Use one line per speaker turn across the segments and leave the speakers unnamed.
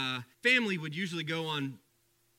uh, family would usually go on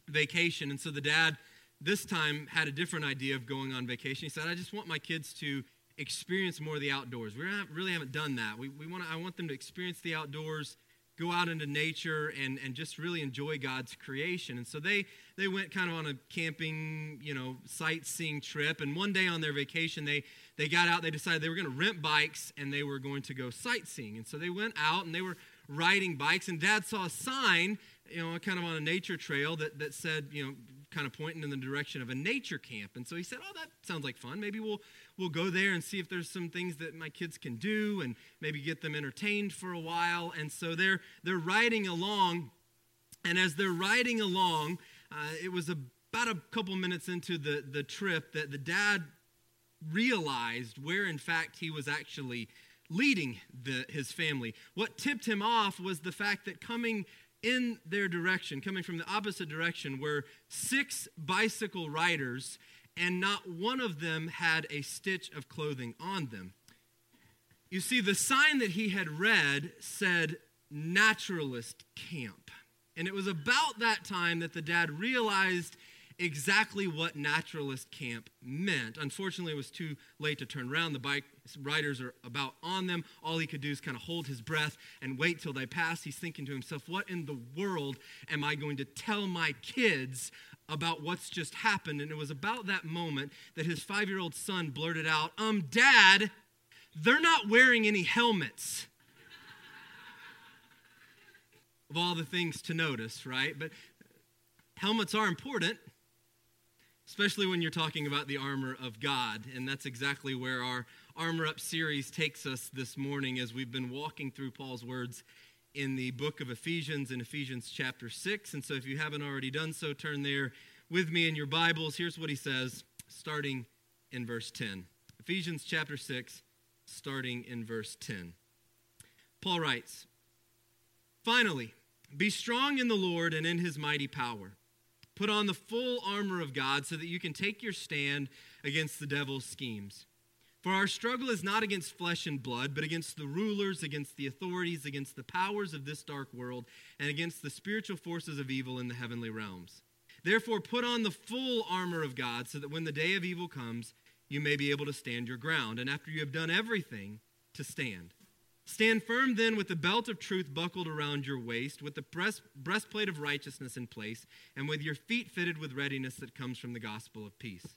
vacation. And so the dad this time had a different idea of going on vacation. He said, I just want my kids to experience more of the outdoors. We really haven't done that. We, we want I want them to experience the outdoors, go out into nature, and, and just really enjoy God's creation. And so they, they went kind of on a camping, you know, sightseeing trip. And one day on their vacation, they, they got out, they decided they were going to rent bikes and they were going to go sightseeing. And so they went out and they were riding bikes. And dad saw a sign, you know, kind of on a nature trail that, that said, you know, kind of pointing in the direction of a nature camp. And so he said, "Oh, that sounds like fun. Maybe we'll we'll go there and see if there's some things that my kids can do and maybe get them entertained for a while." And so they're they're riding along, and as they're riding along, uh, it was about a couple minutes into the the trip that the dad realized where in fact he was actually leading the, his family. What tipped him off was the fact that coming in their direction, coming from the opposite direction, were six bicycle riders, and not one of them had a stitch of clothing on them. You see, the sign that he had read said naturalist camp. And it was about that time that the dad realized exactly what naturalist camp meant. Unfortunately, it was too late to turn around. The bike riders are about on them. All he could do is kind of hold his breath and wait till they pass. He's thinking to himself, What in the world am I going to tell my kids about what's just happened? And it was about that moment that his five year old son blurted out, Um, Dad, they're not wearing any helmets. of all the things to notice, right? But helmets are important especially when you're talking about the armor of God. And that's exactly where our Armor Up series takes us this morning as we've been walking through Paul's words in the book of Ephesians in Ephesians chapter 6. And so if you haven't already done so, turn there with me in your Bibles. Here's what he says, starting in verse 10. Ephesians chapter 6, starting in verse 10. Paul writes, Finally, be strong in the Lord and in his mighty power. Put on the full armor of God so that you can take your stand against the devil's schemes. For our struggle is not against flesh and blood, but against the rulers, against the authorities, against the powers of this dark world, and against the spiritual forces of evil in the heavenly realms. Therefore, put on the full armor of God so that when the day of evil comes, you may be able to stand your ground. And after you have done everything, to stand. Stand firm then with the belt of truth buckled around your waist, with the breast, breastplate of righteousness in place, and with your feet fitted with readiness that comes from the gospel of peace.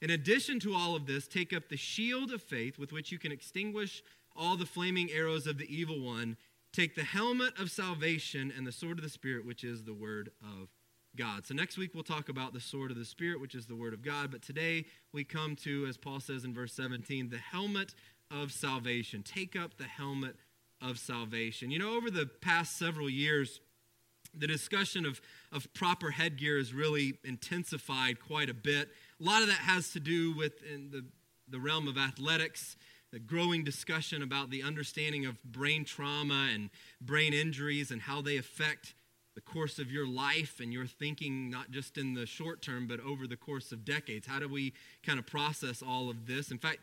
In addition to all of this, take up the shield of faith with which you can extinguish all the flaming arrows of the evil one. Take the helmet of salvation and the sword of the Spirit, which is the word of God. So next week we'll talk about the sword of the Spirit, which is the word of God. But today we come to, as Paul says in verse 17, the helmet of salvation. Take up the helmet of salvation. You know, over the past several years, the discussion of, of proper headgear has really intensified quite a bit. A lot of that has to do with the, the realm of athletics, the growing discussion about the understanding of brain trauma and brain injuries and how they affect the course of your life and your thinking, not just in the short term, but over the course of decades. How do we kind of process all of this? In fact,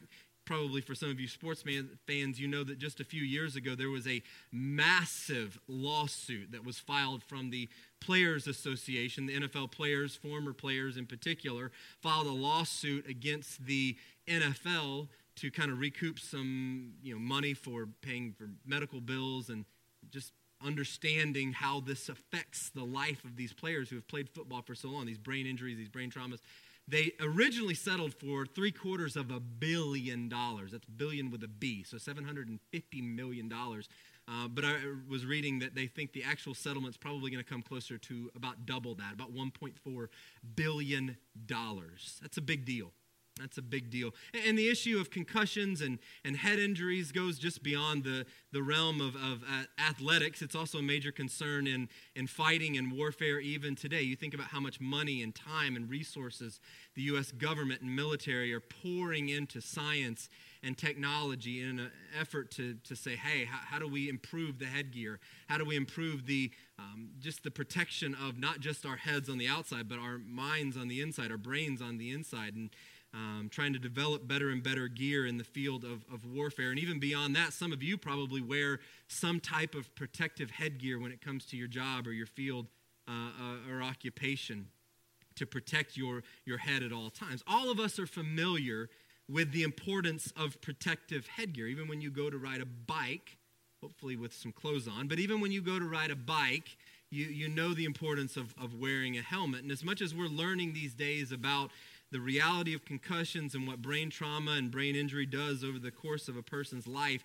probably for some of you sports fans, you know that just a few years ago there was a massive lawsuit that was filed from the Players Association. The NFL players, former players in particular, filed a lawsuit against the NFL to kind of recoup some you know, money for paying for medical bills and just understanding how this affects the life of these players who have played football for so long, these brain injuries, these brain traumas. They originally settled for three quarters of a billion dollars. That's billion with a B, so $750 million. Uh, but I was reading that they think the actual settlement's probably going to come closer to about double that, about $1.4 billion. That's a big deal. That's a big deal. And the issue of concussions and, and head injuries goes just beyond the, the realm of, of uh, athletics. It's also a major concern in, in fighting and warfare even today. You think about how much money and time and resources the U.S. government and military are pouring into science and technology in an effort to, to say, hey, how, how do we improve the headgear? How do we improve the um, just the protection of not just our heads on the outside, but our minds on the inside, our brains on the inside? And um, trying to develop better and better gear in the field of, of warfare. And even beyond that, some of you probably wear some type of protective headgear when it comes to your job or your field uh, uh, or occupation to protect your, your head at all times. All of us are familiar with the importance of protective headgear. Even when you go to ride a bike, hopefully with some clothes on, but even when you go to ride a bike, you, you know the importance of, of wearing a helmet. And as much as we're learning these days about the reality of concussions and what brain trauma and brain injury does over the course of a person's life,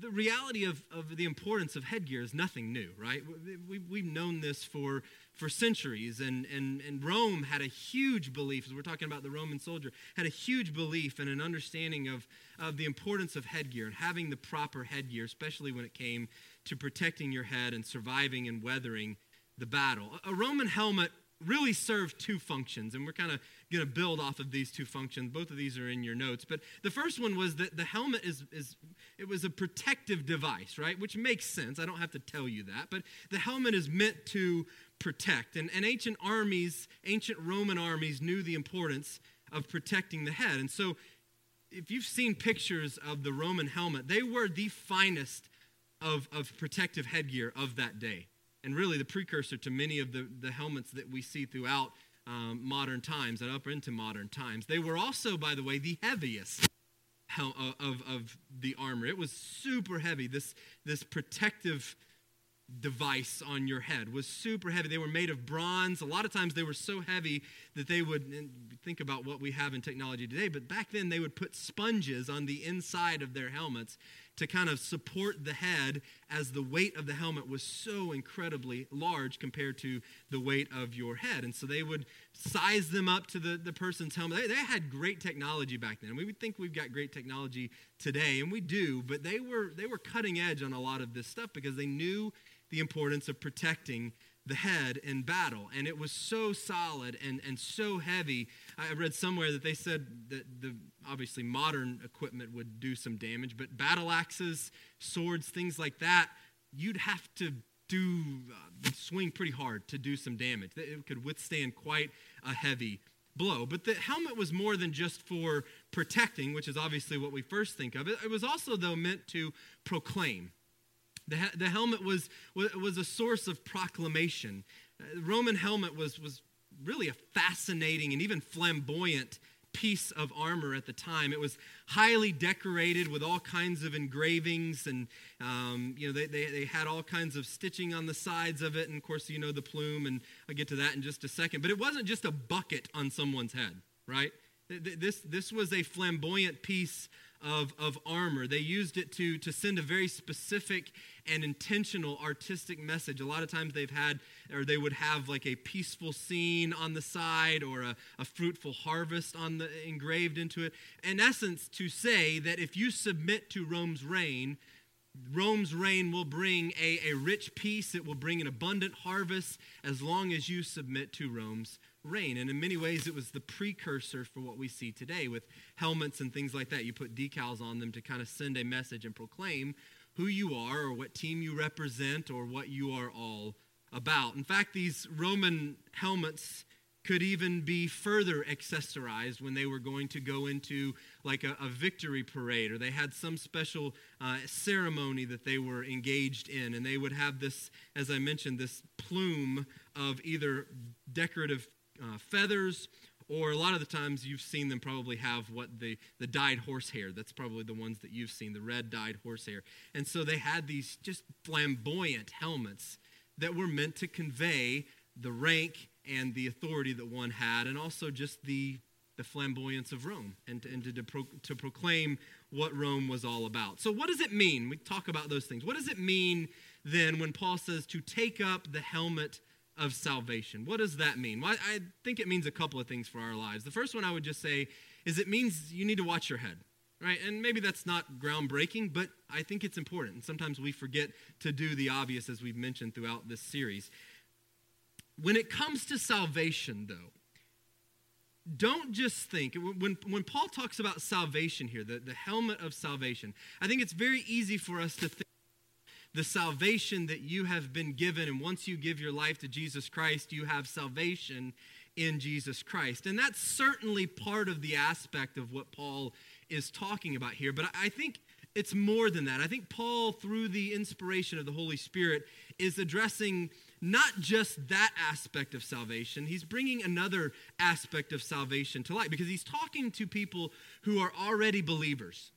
the reality of, of the importance of headgear is nothing new, right? We, we've known this for, for centuries, and, and, and Rome had a huge belief, as we're talking about the Roman soldier, had a huge belief and an understanding of, of the importance of headgear and having the proper headgear, especially when it came to protecting your head and surviving and weathering the battle. A Roman helmet really served two functions, and we're kind of going to build off of these two functions. Both of these are in your notes, but the first one was that the helmet is, is it was a protective device, right? Which makes sense. I don't have to tell you that, but the helmet is meant to protect, and, and ancient armies, ancient Roman armies, knew the importance of protecting the head, and so. If you've seen pictures of the Roman helmet, they were the finest of, of protective headgear of that day and really the precursor to many of the, the helmets that we see throughout um, modern times and up into modern times. They were also, by the way, the heaviest of, of, of the armor. It was super heavy. This, this protective device on your head was super heavy. They were made of bronze. A lot of times they were so heavy that they would think about what we have in technology today, but back then they would put sponges on the inside of their helmets to kind of support the head as the weight of the helmet was so incredibly large compared to the weight of your head. And so they would size them up to the, the person's helmet. They, they had great technology back then. We would think we've got great technology today, and we do, but they were, they were cutting edge on a lot of this stuff because they knew the importance of protecting the head in battle. And it was so solid and, and so heavy. I read somewhere that they said that the obviously modern equipment would do some damage, but battle axes, swords, things like that, you'd have to do uh, swing pretty hard to do some damage. It could withstand quite a heavy blow. But the helmet was more than just for protecting, which is obviously what we first think of. It, was also, though, meant to proclaim. The, the helmet was, was a source of proclamation. The uh, Roman helmet was, was really a fascinating and even flamboyant piece of armor at the time. It was highly decorated with all kinds of engravings, and um, you know they, they, they, had all kinds of stitching on the sides of it. And of course, you know the plume, and I'll get to that in just a second. But it wasn't just a bucket on someone's head, right? This, this was a flamboyant piece of, of armor. They used it to, to send a very specific and intentional artistic message. A lot of times they've had, or they would have like a peaceful scene on the side or a, a fruitful harvest on the engraved into it. In essence, to say that if you submit to Rome's reign, Rome's reign will bring a, a rich peace, it will bring an abundant harvest as long as you submit to Rome's And in many ways, it was the precursor for what we see today with helmets and things like that. You put decals on them to kind of send a message and proclaim who you are or what team you represent or what you are all about. In fact, these Roman helmets could even be further accessorized when they were going to go into like a, a victory parade or they had some special uh, ceremony that they were engaged in. And they would have this, as I mentioned, this plume of either decorative uh, feathers or a lot of the times you've seen them probably have what the, the dyed horsehair. That's probably the ones that you've seen, the red dyed horsehair. And so they had these just flamboyant helmets that were meant to convey the rank and the authority that one had, and also just the, the flamboyance of Rome and, and to, to, pro, to proclaim what Rome was all about. So, what does it mean? We talk about those things. What does it mean then when Paul says to take up the helmet of salvation. What does that mean? Well, I think it means a couple of things for our lives. The first one I would just say is it means you need to watch your head, right? And maybe that's not groundbreaking, but I think it's important. And sometimes we forget to do the obvious as we've mentioned throughout this series. When it comes to salvation, though, don't just think, when, when Paul talks about salvation here, the, the helmet of salvation, I think it's very easy for us to think the salvation that you have been given, and once you give your life to Jesus Christ, you have salvation, in Jesus Christ. And that's certainly part of the aspect of what Paul is talking about here. But I think it's more than that. I think Paul, through the inspiration of the Holy Spirit, is addressing not just that aspect of salvation, he's bringing another aspect of salvation to light because he's talking to people who are already believers.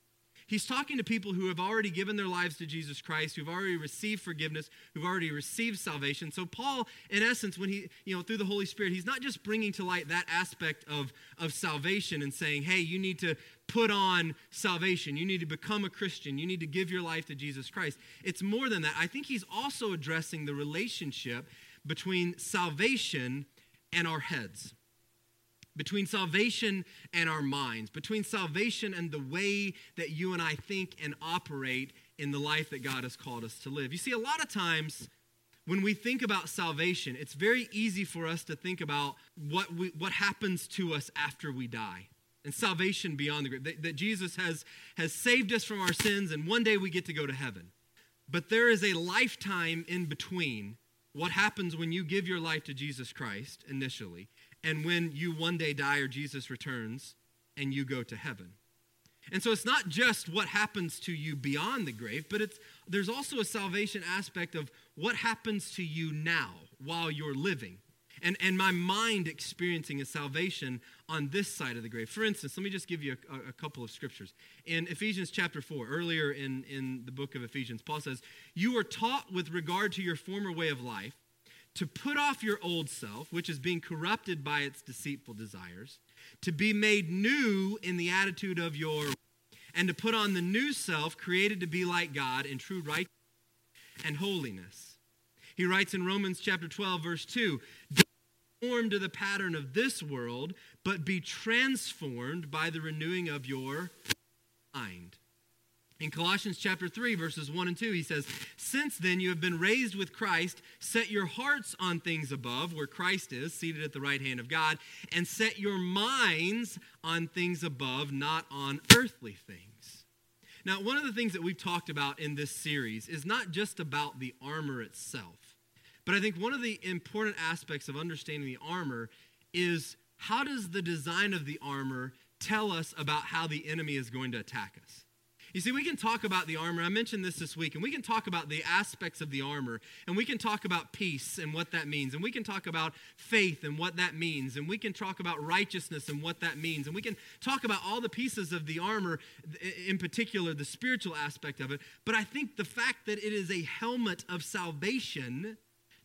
He's talking to people who have already given their lives to Jesus Christ, who've already received forgiveness, who've already received salvation. So Paul, in essence, when he, you know, through the Holy Spirit, he's not just bringing to light that aspect of, of salvation and saying, hey, you need to put on salvation. You need to become a Christian. You need to give your life to Jesus Christ. It's more than that. I think he's also addressing the relationship between salvation and our heads between salvation and our minds, between salvation and the way that you and I think and operate in the life that God has called us to live. You see, a lot of times when we think about salvation, it's very easy for us to think about what, we, what happens to us after we die and salvation beyond the grave. That, that Jesus has, has saved us from our sins and one day we get to go to heaven. But there is a lifetime in between what happens when you give your life to Jesus Christ initially and when you one day die or Jesus returns and you go to heaven. And so it's not just what happens to you beyond the grave, but it's there's also a salvation aspect of what happens to you now while you're living. And, and my mind experiencing a salvation on this side of the grave. For instance, let me just give you a, a couple of scriptures. In Ephesians chapter 4, earlier in, in the book of Ephesians, Paul says, You were taught with regard to your former way of life to put off your old self, which is being corrupted by its deceitful desires, to be made new in the attitude of your, and to put on the new self, created to be like God in true righteousness and holiness. He writes in Romans chapter 12, verse 2 Don't conform to the pattern of this world, but be transformed by the renewing of your mind in Colossians chapter 3, verses 1 and 2, he says, Since then you have been raised with Christ, set your hearts on things above, where Christ is, seated at the right hand of God, and set your minds on things above, not on earthly things. Now, one of the things that we've talked about in this series is not just about the armor itself, but I think one of the important aspects of understanding the armor is how does the design of the armor tell us about how the enemy is going to attack us? You see, we can talk about the armor. I mentioned this this week, and we can talk about the aspects of the armor, and we can talk about peace and what that means, and we can talk about faith and what that means, and we can talk about righteousness and what that means, and we can talk about all the pieces of the armor, in particular, the spiritual aspect of it. But I think the fact that it is a helmet of salvation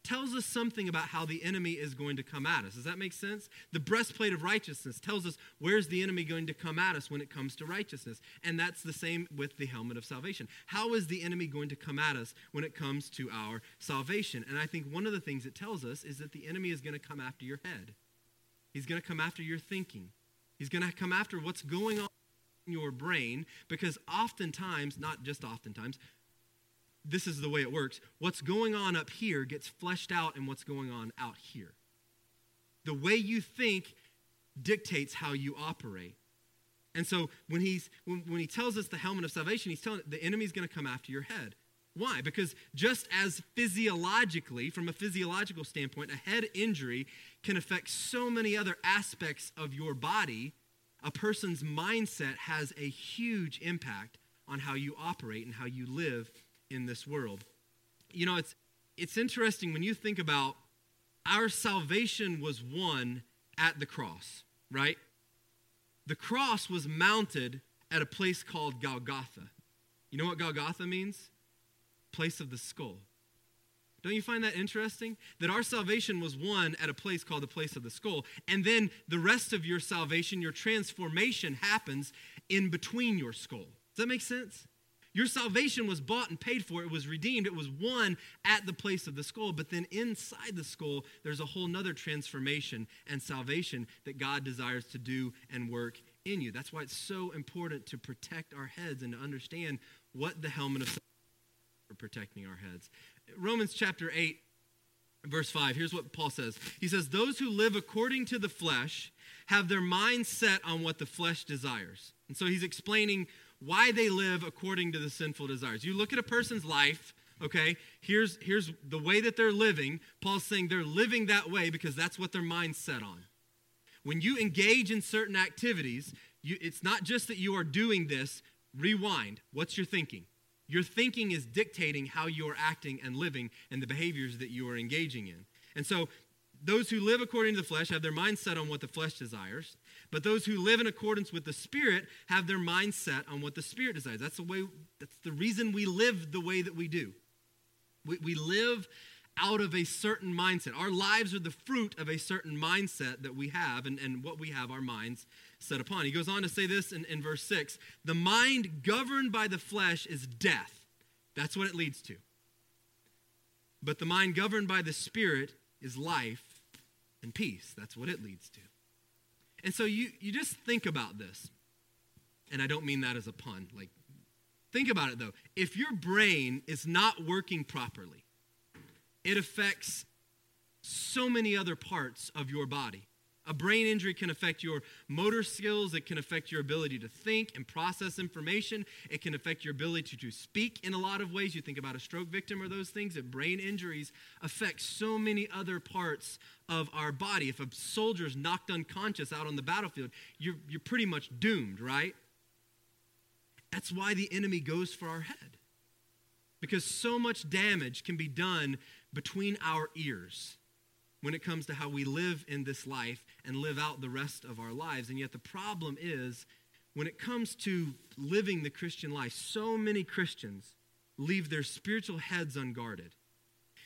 tells us something about how the enemy is going to come at us. Does that make sense? The breastplate of righteousness tells us where's the enemy going to come at us when it comes to righteousness. And that's the same with the helmet of salvation. How is the enemy going to come at us when it comes to our salvation? And I think one of the things it tells us is that the enemy is going to come after your head. He's going to come after your thinking. He's going to come after what's going on in your brain because oftentimes, not just oftentimes, this is the way it works. What's going on up here gets fleshed out in what's going on out here. The way you think dictates how you operate. And so when, he's, when, when he tells us the helmet of salvation, he's telling the enemy's going to come after your head. Why? Because just as physiologically, from a physiological standpoint, a head injury can affect so many other aspects of your body, a person's mindset has a huge impact on how you operate and how you live in this world. You know, it's, it's interesting when you think about our salvation was won at the cross, right? The cross was mounted at a place called Golgotha. You know what Golgotha means? Place of the skull. Don't you find that interesting? That our salvation was won at a place called the place of the skull. And then the rest of your salvation, your transformation happens in between your skull. Does that make sense? Your salvation was bought and paid for. It was redeemed. It was won at the place of the skull. But then inside the skull, there's a whole nother transformation and salvation that God desires to do and work in you. That's why it's so important to protect our heads and to understand what the helmet of for protecting our heads. Romans chapter 8, verse 5, here's what Paul says. He says, Those who live according to the flesh have their mind set on what the flesh desires. And so he's explaining why they live according to the sinful desires. You look at a person's life, okay, here's, here's the way that they're living. Paul's saying they're living that way because that's what their mind's set on. when you engage in certain activities, you, it's not just that you are doing this, rewind. What's your thinking? Your thinking is dictating how you are acting and living and the behaviors that you are engaging in. And so, those who live according to the flesh have their mind set on what the flesh desires, but those who live in accordance with the Spirit have their mind set on what the Spirit desires. That's the way. That's the reason we live the way that we do. We, we live out of a certain mindset. Our lives are the fruit of a certain mindset that we have and, and what we have our minds set upon. He goes on to say this in, in verse 6 The mind governed by the flesh is death. That's what it leads to. But the mind governed by the Spirit is life and peace. That's what it leads to. And so you, you just think about this. And I don't mean that as a pun. Like, think about it though. If your brain is not working properly, it affects so many other parts of your body. A brain injury can affect your motor skills. It can affect your ability to think and process information. It can affect your ability to speak in a lot of ways. You think about a stroke victim or those things, that brain injuries affect so many other parts of our body. If a soldier's knocked unconscious out on the battlefield, you're, you're pretty much doomed, right? That's why the enemy goes for our head. Because so much damage can be done between our ears when it comes to how we live in this life and live out the rest of our lives. And yet, the problem is when it comes to living the Christian life, so many Christians leave their spiritual heads unguarded.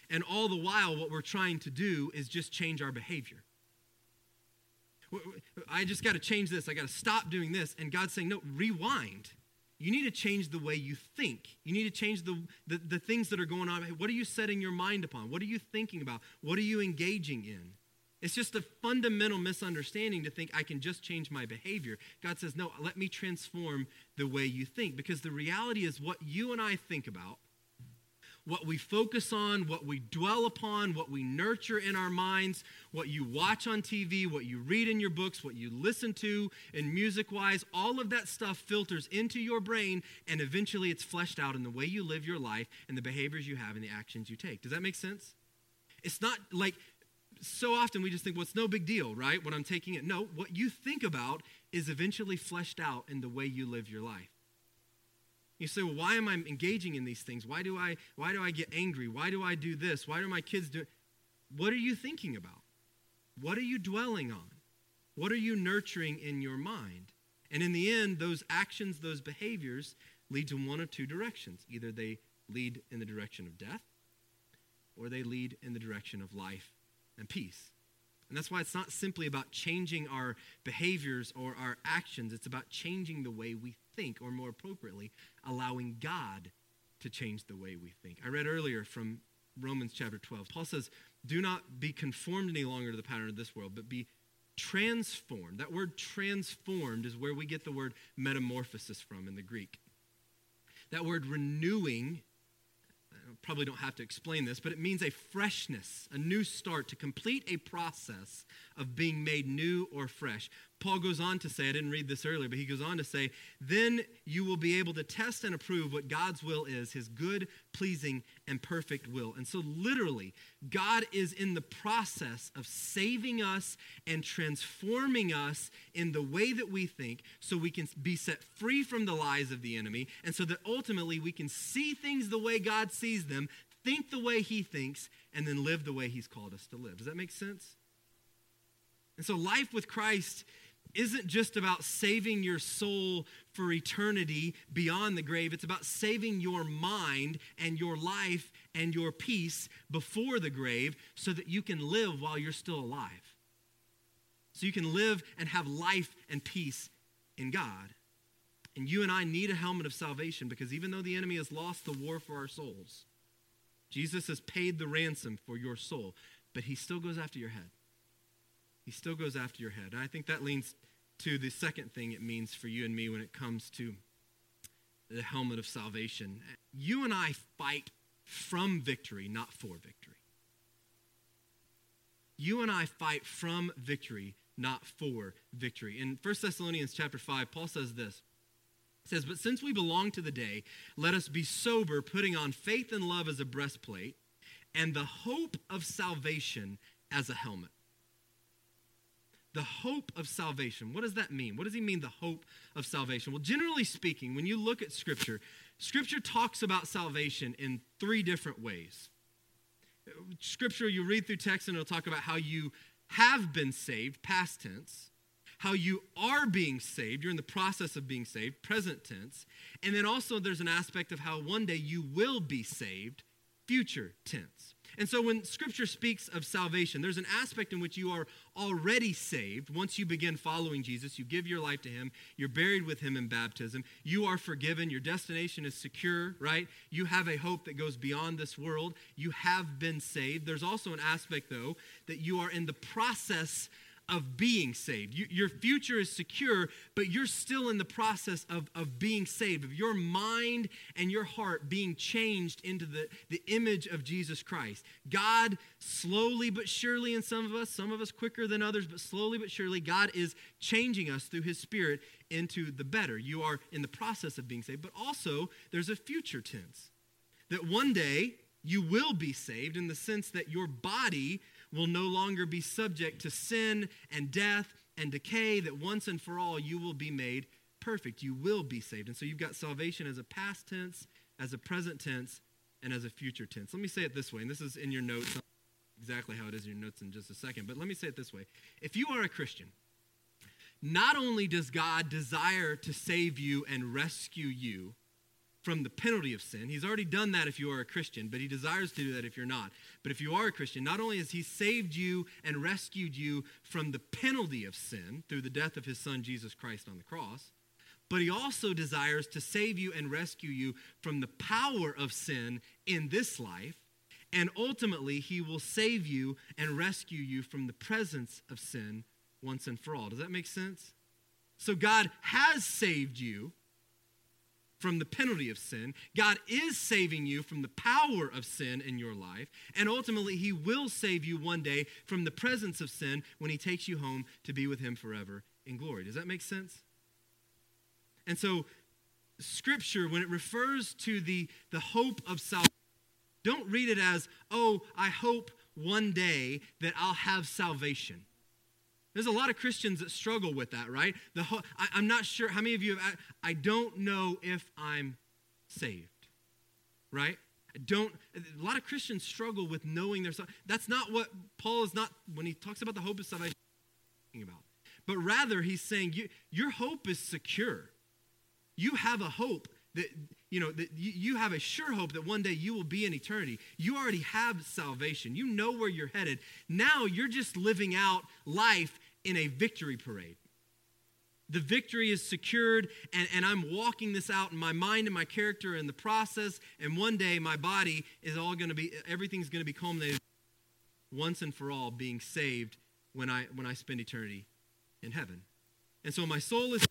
And all the while, what we're trying to do is just change our behavior. I just got to change this. I got to stop doing this. And God's saying, no, rewind you need to change the way you think. You need to change the, the, the, things that are going on. What are you setting your mind upon? What are you thinking about? What are you engaging in? It's just a fundamental misunderstanding to think I can just change my behavior. God says, no, let me transform the way you think. Because the reality is, what you and I think about what we focus on, what we dwell upon, what we nurture in our minds, what you watch on TV, what you read in your books, what you listen to and music wise, all of that stuff filters into your brain and eventually it's fleshed out in the way you live your life and the behaviors you have and the actions you take. Does that make sense? It's not like so often we just think, well, it's no big deal, right? When I'm taking it. No, what you think about is eventually fleshed out in the way you live your life. You say, well, why am I engaging in these things? Why do I, why do I get angry? Why do I do this? Why do my kids do What are you thinking about? What are you dwelling on? What are you nurturing in your mind? And in the end, those actions, those behaviors lead to one of two directions. Either they lead in the direction of death, or they lead in the direction of life and peace. And that's why it's not simply about changing our behaviors or our actions, it's about changing the way we think, or more appropriately, allowing God to change the way we think. I read earlier from Romans chapter 12. Paul says, Do not be conformed any longer to the pattern of this world, but be transformed. That word transformed is where we get the word metamorphosis from in the Greek. That word renewing probably don't have to explain this, but it means a freshness, a new start to complete a process of being made new or fresh. Paul goes on to say, I didn't read this earlier, but he goes on to say, then you will be able to test and approve what God's will is, his good, pleasing, and perfect will. And so, literally, God is in the process of saving us and transforming us in the way that we think so we can be set free from the lies of the enemy, and so that ultimately we can see things the way God sees them, think the way he thinks, and then live the way he's called us to live. Does that make sense? And so, life with Christ isn't just about saving your soul for eternity beyond the grave. It's about saving your mind and your life and your peace before the grave so that you can live while you're still alive. So you can live and have life and peace in God. And you and I need a helmet of salvation because even though the enemy has lost the war for our souls, Jesus has paid the ransom for your soul, but he still goes after your head. He still goes after your head. And I think that leads to the second thing it means for you and me when it comes to the helmet of salvation. You and I fight from victory, not for victory. You and I fight from victory, not for victory. In 1 Thessalonians chapter 5, Paul says this. He says, But since we belong to the day, let us be sober, putting on faith and love as a breastplate, and the hope of salvation as a helmet. The hope of salvation. What does that mean? What does he mean, the hope of salvation? Well, generally speaking, when you look at Scripture, Scripture talks about salvation in three different ways. Scripture, you read through text and it'll talk about how you have been saved, past tense, how you are being saved, you're in the process of being saved, present tense, and then also there's an aspect of how one day you will be saved, future tense. And so when scripture speaks of salvation, there's an aspect in which you are already saved. Once you begin following Jesus, you give your life to him, you're buried with him in baptism, you are forgiven, your destination is secure, right? You have a hope that goes beyond this world. You have been saved. There's also an aspect, though, that you are in the process of being saved. You, your future is secure, but you're still in the process of, of being saved, of your mind and your heart being changed into the, the image of Jesus Christ. God, slowly but surely, in some of us, some of us quicker than others, but slowly but surely, God is changing us through His Spirit into the better. You are in the process of being saved, but also there's a future tense that one day you will be saved in the sense that your body will no longer be subject to sin and death and decay, that once and for all you will be made perfect. You will be saved. And so you've got salvation as a past tense, as a present tense, and as a future tense. Let me say it this way, and this is in your notes, exactly how it is in your notes in just a second, but let me say it this way. If you are a Christian, not only does God desire to save you and rescue you from the penalty of sin. He's already done that if you are a Christian, but he desires to do that if you're not. But if you are a Christian, not only has he saved you and rescued you from the penalty of sin through the death of his son Jesus Christ on the cross, but he also desires to save you and rescue you from the power of sin in this life. And ultimately, he will save you and rescue you from the presence of sin once and for all. Does that make sense? So, God has saved you from the penalty of sin. God is saving you from the power of sin in your life. And ultimately, He will save you one day from the presence of sin when He takes you home to be with Him forever in glory. Does that make sense? And so, Scripture, when it refers to the, the hope of salvation, don't read it as, oh, I hope one day that I'll have salvation. There's a lot of Christians that struggle with that, right? The ho- I, am not sure how many of you have. I don't know if I'm saved, right? I don't. A lot of Christians struggle with knowing their. That's not what Paul is not when he talks about the hope of salvation. Talking about, but rather he's saying you, your hope is secure. You have a hope that you know that you, have a sure hope that one day you will be in eternity you already have salvation you know where you're headed now you're just living out life in a victory parade. The victory is secured, and, and I'm walking this out in my mind and my character in the process. And one day, my body is all going to be, everything's going to be culminated once and for all, being saved when I, when I spend eternity in heaven. And so my soul is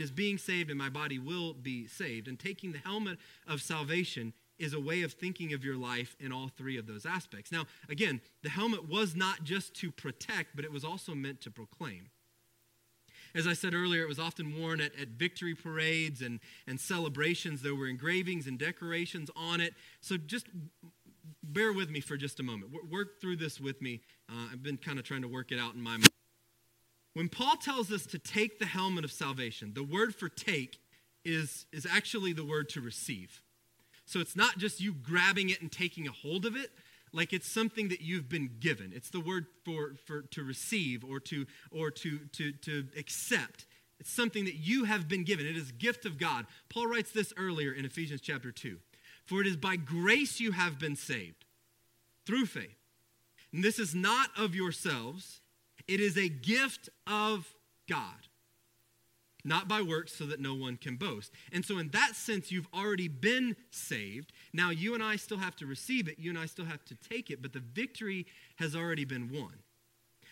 is being saved and my body will be saved. And taking the helmet of salvation is a way of thinking of your life in all three of those aspects. Now, again, the helmet was not just to protect, but it was also meant to proclaim. As I said earlier, it was often worn at, at victory parades and, and celebrations. There were engravings and decorations on it. So just bear with me for just a moment. Work through this with me. Uh, I've been kind of trying to work it out in my mind. When Paul tells us to take the helmet of salvation, the word for take is, is actually the word to receive. So it's not just you grabbing it and taking a hold of it, like it's something that you've been given. It's the word for, for to receive or to or to, to, to accept. It's something that you have been given. It is a gift of God. Paul writes this earlier in Ephesians chapter 2. For it is by grace you have been saved through faith. And this is not of yourselves, it is a gift of God not by works, so that no one can boast. And so, in that sense, you've already been saved. Now, you and I still have to receive it, you and I still have to take it, but the victory has already been won.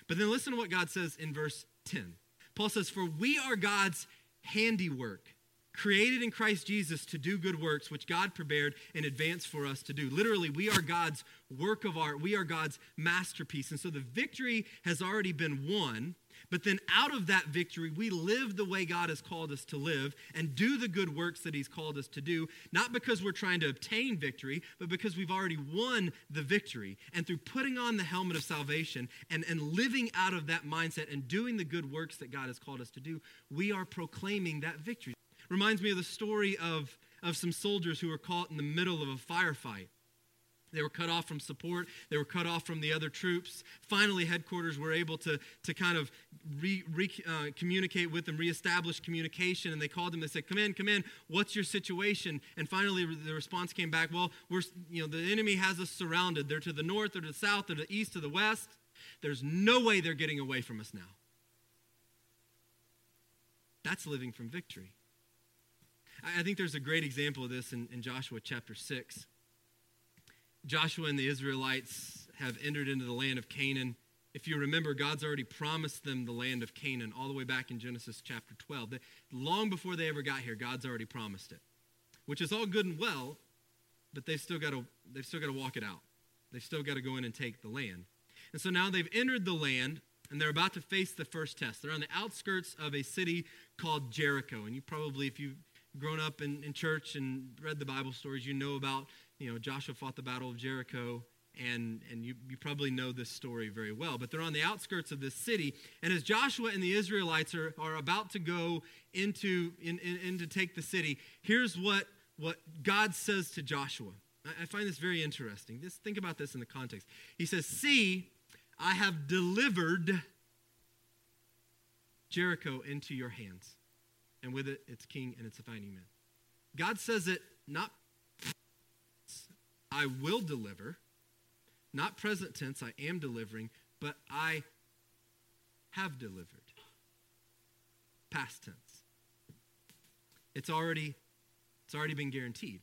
But then listen to what God says in verse 10. Paul says, For we are God's handiwork, created in Christ Jesus to do good works, which God prepared in advance for us to do. Literally, we are God's work of art, we are God's masterpiece. And so the victory has already been won. But then out of that victory, we live the way God has called us to live and do the good works that He's called us to do, not because we're trying to obtain victory, but because we've already won the victory. And through putting on the helmet of salvation and, and living out of that mindset and doing the good works that God has called us to do, we are proclaiming that victory. Reminds me of the story of, of some soldiers who were caught in the middle of a firefight. They were cut off from support. They were cut off from the other troops. Finally, headquarters were able to, to kind of re, re, uh, communicate with them, reestablish communication. And they called them. They said, "Come in, come in. What's your situation?" And finally, the response came back, "Well, we're you know the enemy has us surrounded. They're to the north, they're to the south, they're to the east, to the west. There's no way they're getting away from us now." That's living from victory. I, think there's a great example of this in, in Joshua chapter six. Joshua and the Israelites have entered into the land of Canaan. If you remember, God's already promised them the land of Canaan all the way back in Genesis chapter 12. Long before they ever got here, God's already promised it, which is all good and well, but they've still got to, they've still got to walk it out. They've still got to go in and take the land. And so now they've entered the land and they're about to face the first test. They're on the outskirts of a city called Jericho. And you probably, if you've grown up in, in church and read the Bible stories, you know about you know, Joshua fought the Battle of Jericho, and, and you, you probably know this story very well. But they're on the outskirts of this city, and as Joshua and the Israelites are, are about to go into, in, in, in to take the city, here's what, what God says to Joshua. I, I find this very interesting. Just think about this in the context. He says, See, I have delivered Jericho into your hands, and with it, its king and its fighting men. God says it not I will deliver. Not present tense, I am delivering, but I have delivered. Past tense. It's already it's already been guaranteed.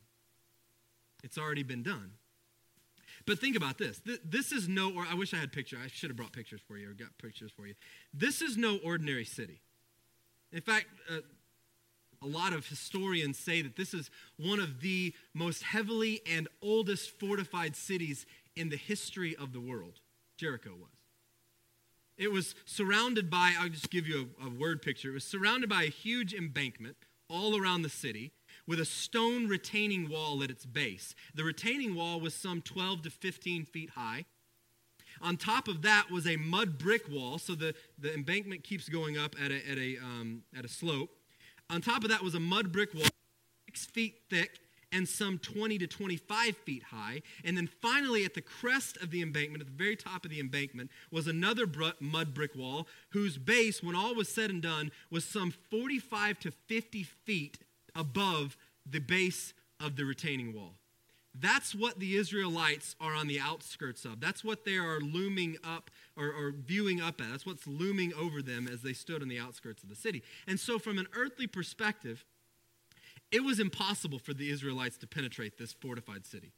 It's already been done. But think about this. This is no, or I wish I had pictures. I should have brought pictures for you or got pictures for you. This is no ordinary city. In fact, uh, a lot of historians say that this is one of the most heavily and oldest fortified cities in the history of the world. Jericho was. It was surrounded by, I'll just give you a, a, word picture. It was surrounded by a huge embankment all around the city with a stone retaining wall at its base. The retaining wall was some 12 to 15 feet high. On top of that was a mud brick wall, so the, the embankment keeps going up at a, at a, um, at a slope. On top of that was a mud brick wall, six feet thick and some 20 to 25 feet high. And then finally, at the crest of the embankment, at the very top of the embankment, was another mud brick wall whose base, when all was said and done, was some 45 to 50 feet above the base of the retaining wall. That's what the Israelites are on the outskirts of. That's what they are looming up or, or, viewing up at. That's what's looming over them as they stood on the outskirts of the city. And so, from an earthly perspective, it was impossible for the Israelites to penetrate this fortified city.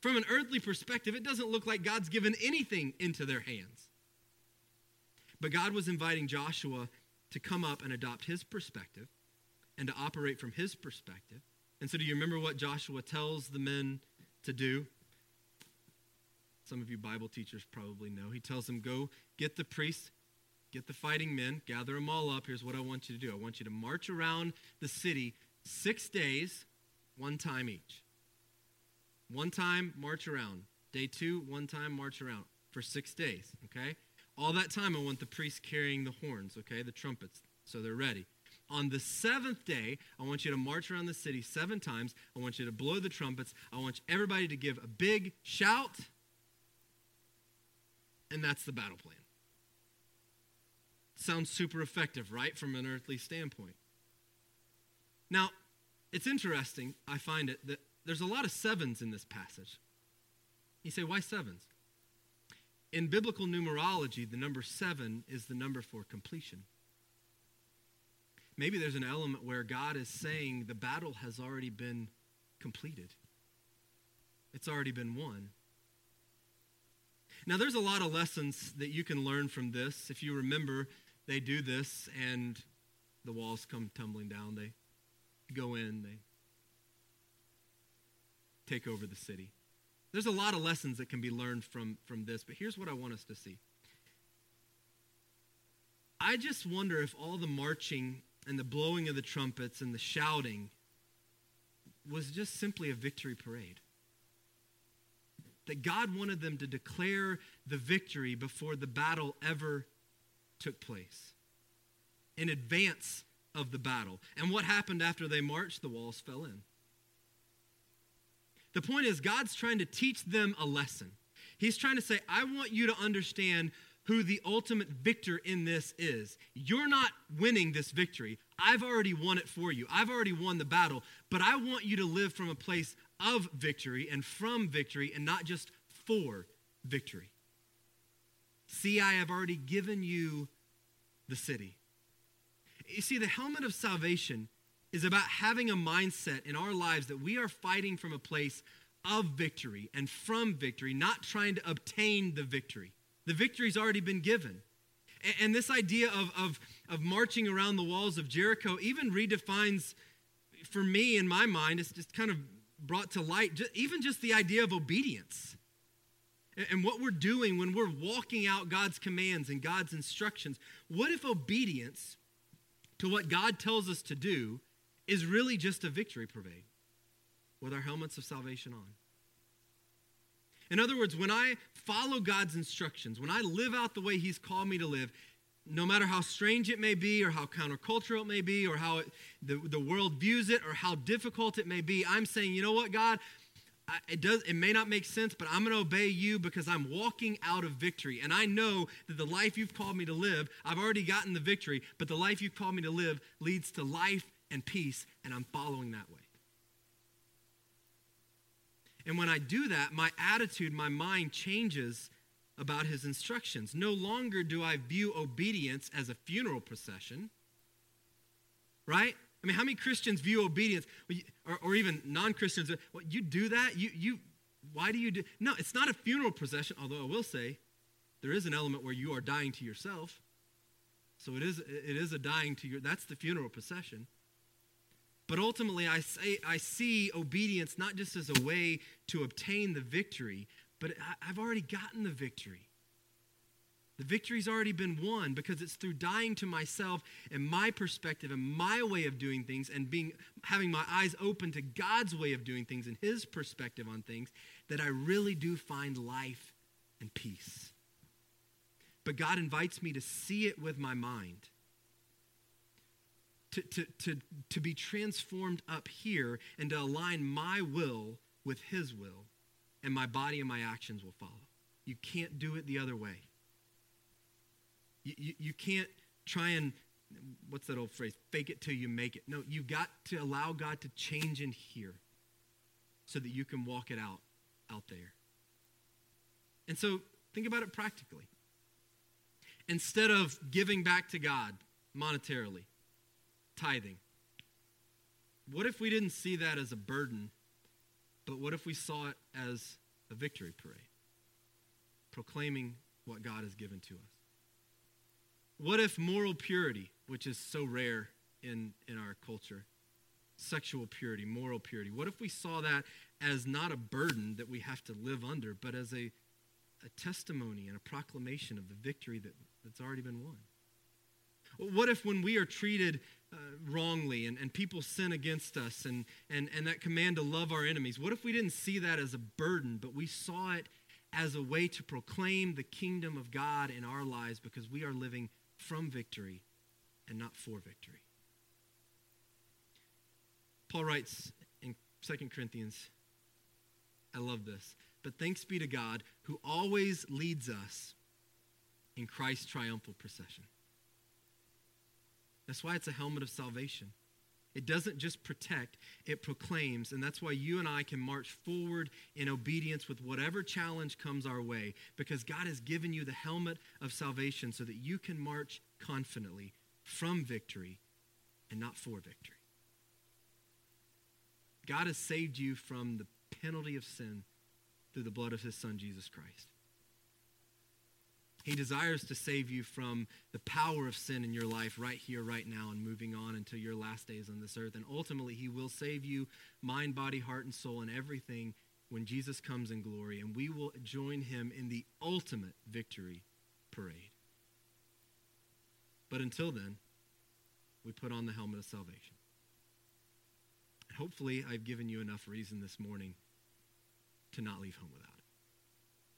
From an earthly perspective, it doesn't look like God's given anything into their hands. But God was inviting Joshua to come up and adopt his perspective and to operate from his perspective and so, do you remember what Joshua tells the men to do? Some of you Bible teachers probably know. He tells them, Go get the priests, get the fighting men, gather them all up. Here's what I want you to do I want you to march around the city six days, one time each. One time, march around. Day two, one time, march around for six days, okay? All that time, I want the priests carrying the horns, okay, the trumpets, so they're ready. On the seventh day, I want you to march around the city seven times. I want you to blow the trumpets. I want everybody to give a big shout. And that's the battle plan. Sounds super effective, right, from an earthly standpoint. Now, it's interesting, I find it, that there's a lot of sevens in this passage. You say, why sevens? In biblical numerology, the number seven is the number for completion. Maybe there's an element where God is saying the battle has already been completed, it's already been won. Now, there's a lot of lessons that you can learn from this. If you remember, they do this and the walls come tumbling down. They go in, they take over the city. There's a lot of lessons that can be learned from, from this, but here's what I want us to see I just wonder if all the marching and the blowing of the trumpets and the shouting was just simply a victory parade. That God wanted them to declare the victory before the battle ever took place, in advance of the battle. And what happened after they marched? The walls fell in. The point is, God's trying to teach them a lesson. He's trying to say, I want you to understand who the ultimate victor in this is. You're not winning this victory. I've already won it for you. I've already won the battle, but I want you to live from a place of victory and from victory and not just for victory. See, I have already given you the city. You see, the helmet of salvation is about having a mindset in our lives that we are fighting from a place of victory and from victory, not trying to obtain the victory. The victory's already been given. And, this idea of, of, of marching around the walls of Jericho even redefines, for me in my mind, it's just kind of brought to light, even just the idea of obedience. And what we're doing when we're walking out God's commands and God's instructions. What if obedience to what God tells us to do is really just a victory parade with our helmets of salvation on? In other words, when I follow God's instructions, when I live out the way He's called me to live, no matter how strange it may be, or how countercultural it may be, or how it, the, the world views it, or how difficult it may be, I'm saying, you know what, God? It does it may not make sense but i'm going to obey you because i'm walking out of victory and i know that the life you've called me to live i've already gotten the victory but the life you've called me to live leads to life and peace and i'm following that way and when I do that, my attitude, my mind changes about his instructions. No longer do I view obedience as a funeral procession, right? I mean, how many Christians view obedience, or, or even non Christians? Uh, well, you do that? You, you, why do you do? No, it's not a funeral procession, although I will say there is an element where you are dying to yourself. So it is, it is a dying to your, that's the funeral procession. But ultimately, I, say, I see obedience not just as a way to obtain the victory, but I've already gotten the victory. The victory's already been won because it's through dying to myself and my perspective and my way of doing things and being having my eyes open to God's way of doing things and his perspective on things that I really do find life and peace. But God invites me to see it with my mind to, to, to, to be transformed up here and to align my will with His will, and my body and my actions will follow. You can't do it the other way. You, you, you can't try and, what's that old phrase, fake it till you make it. No, you've got to allow God to change in here so that you can walk it out out there. And so think about it practically. Instead of giving back to God monetarily, tithing. What if we didn't see that as a burden, but what if we saw it as a victory parade? Proclaiming what God has given to us. What if moral purity, which is so rare in, in our culture, sexual purity, moral purity, what if we saw that as not a burden that we have to live under, but as a, a testimony and a proclamation of the victory that, that's already been won? What if when we are treated uh, wrongly and, and people sin against us and, and, and that command to love our enemies, what if we didn't see that as a burden, but we saw it as a way to proclaim the kingdom of God in our lives because we are living from victory and not for victory? Paul writes in 2 Corinthians, I love this. But thanks be to God who always leads us in Christ's triumphal procession. That's why it's a helmet of salvation. It doesn't just protect, it proclaims. And that's why you and I can march forward in obedience with whatever challenge comes our way, because God has given you the helmet of salvation so that you can march confidently from victory and not for victory. God has saved you from the penalty of sin through the blood of his son, Jesus Christ. He desires to save you from the power of sin in your life right here, right now, and moving on until your last days on this earth. And ultimately, He will save you mind, body, heart, and soul, and everything when Jesus comes in glory. And we will join Him in the ultimate victory parade. But until then, we put on the helmet of salvation. Hopefully, I've given you enough reason this morning to not leave home without it.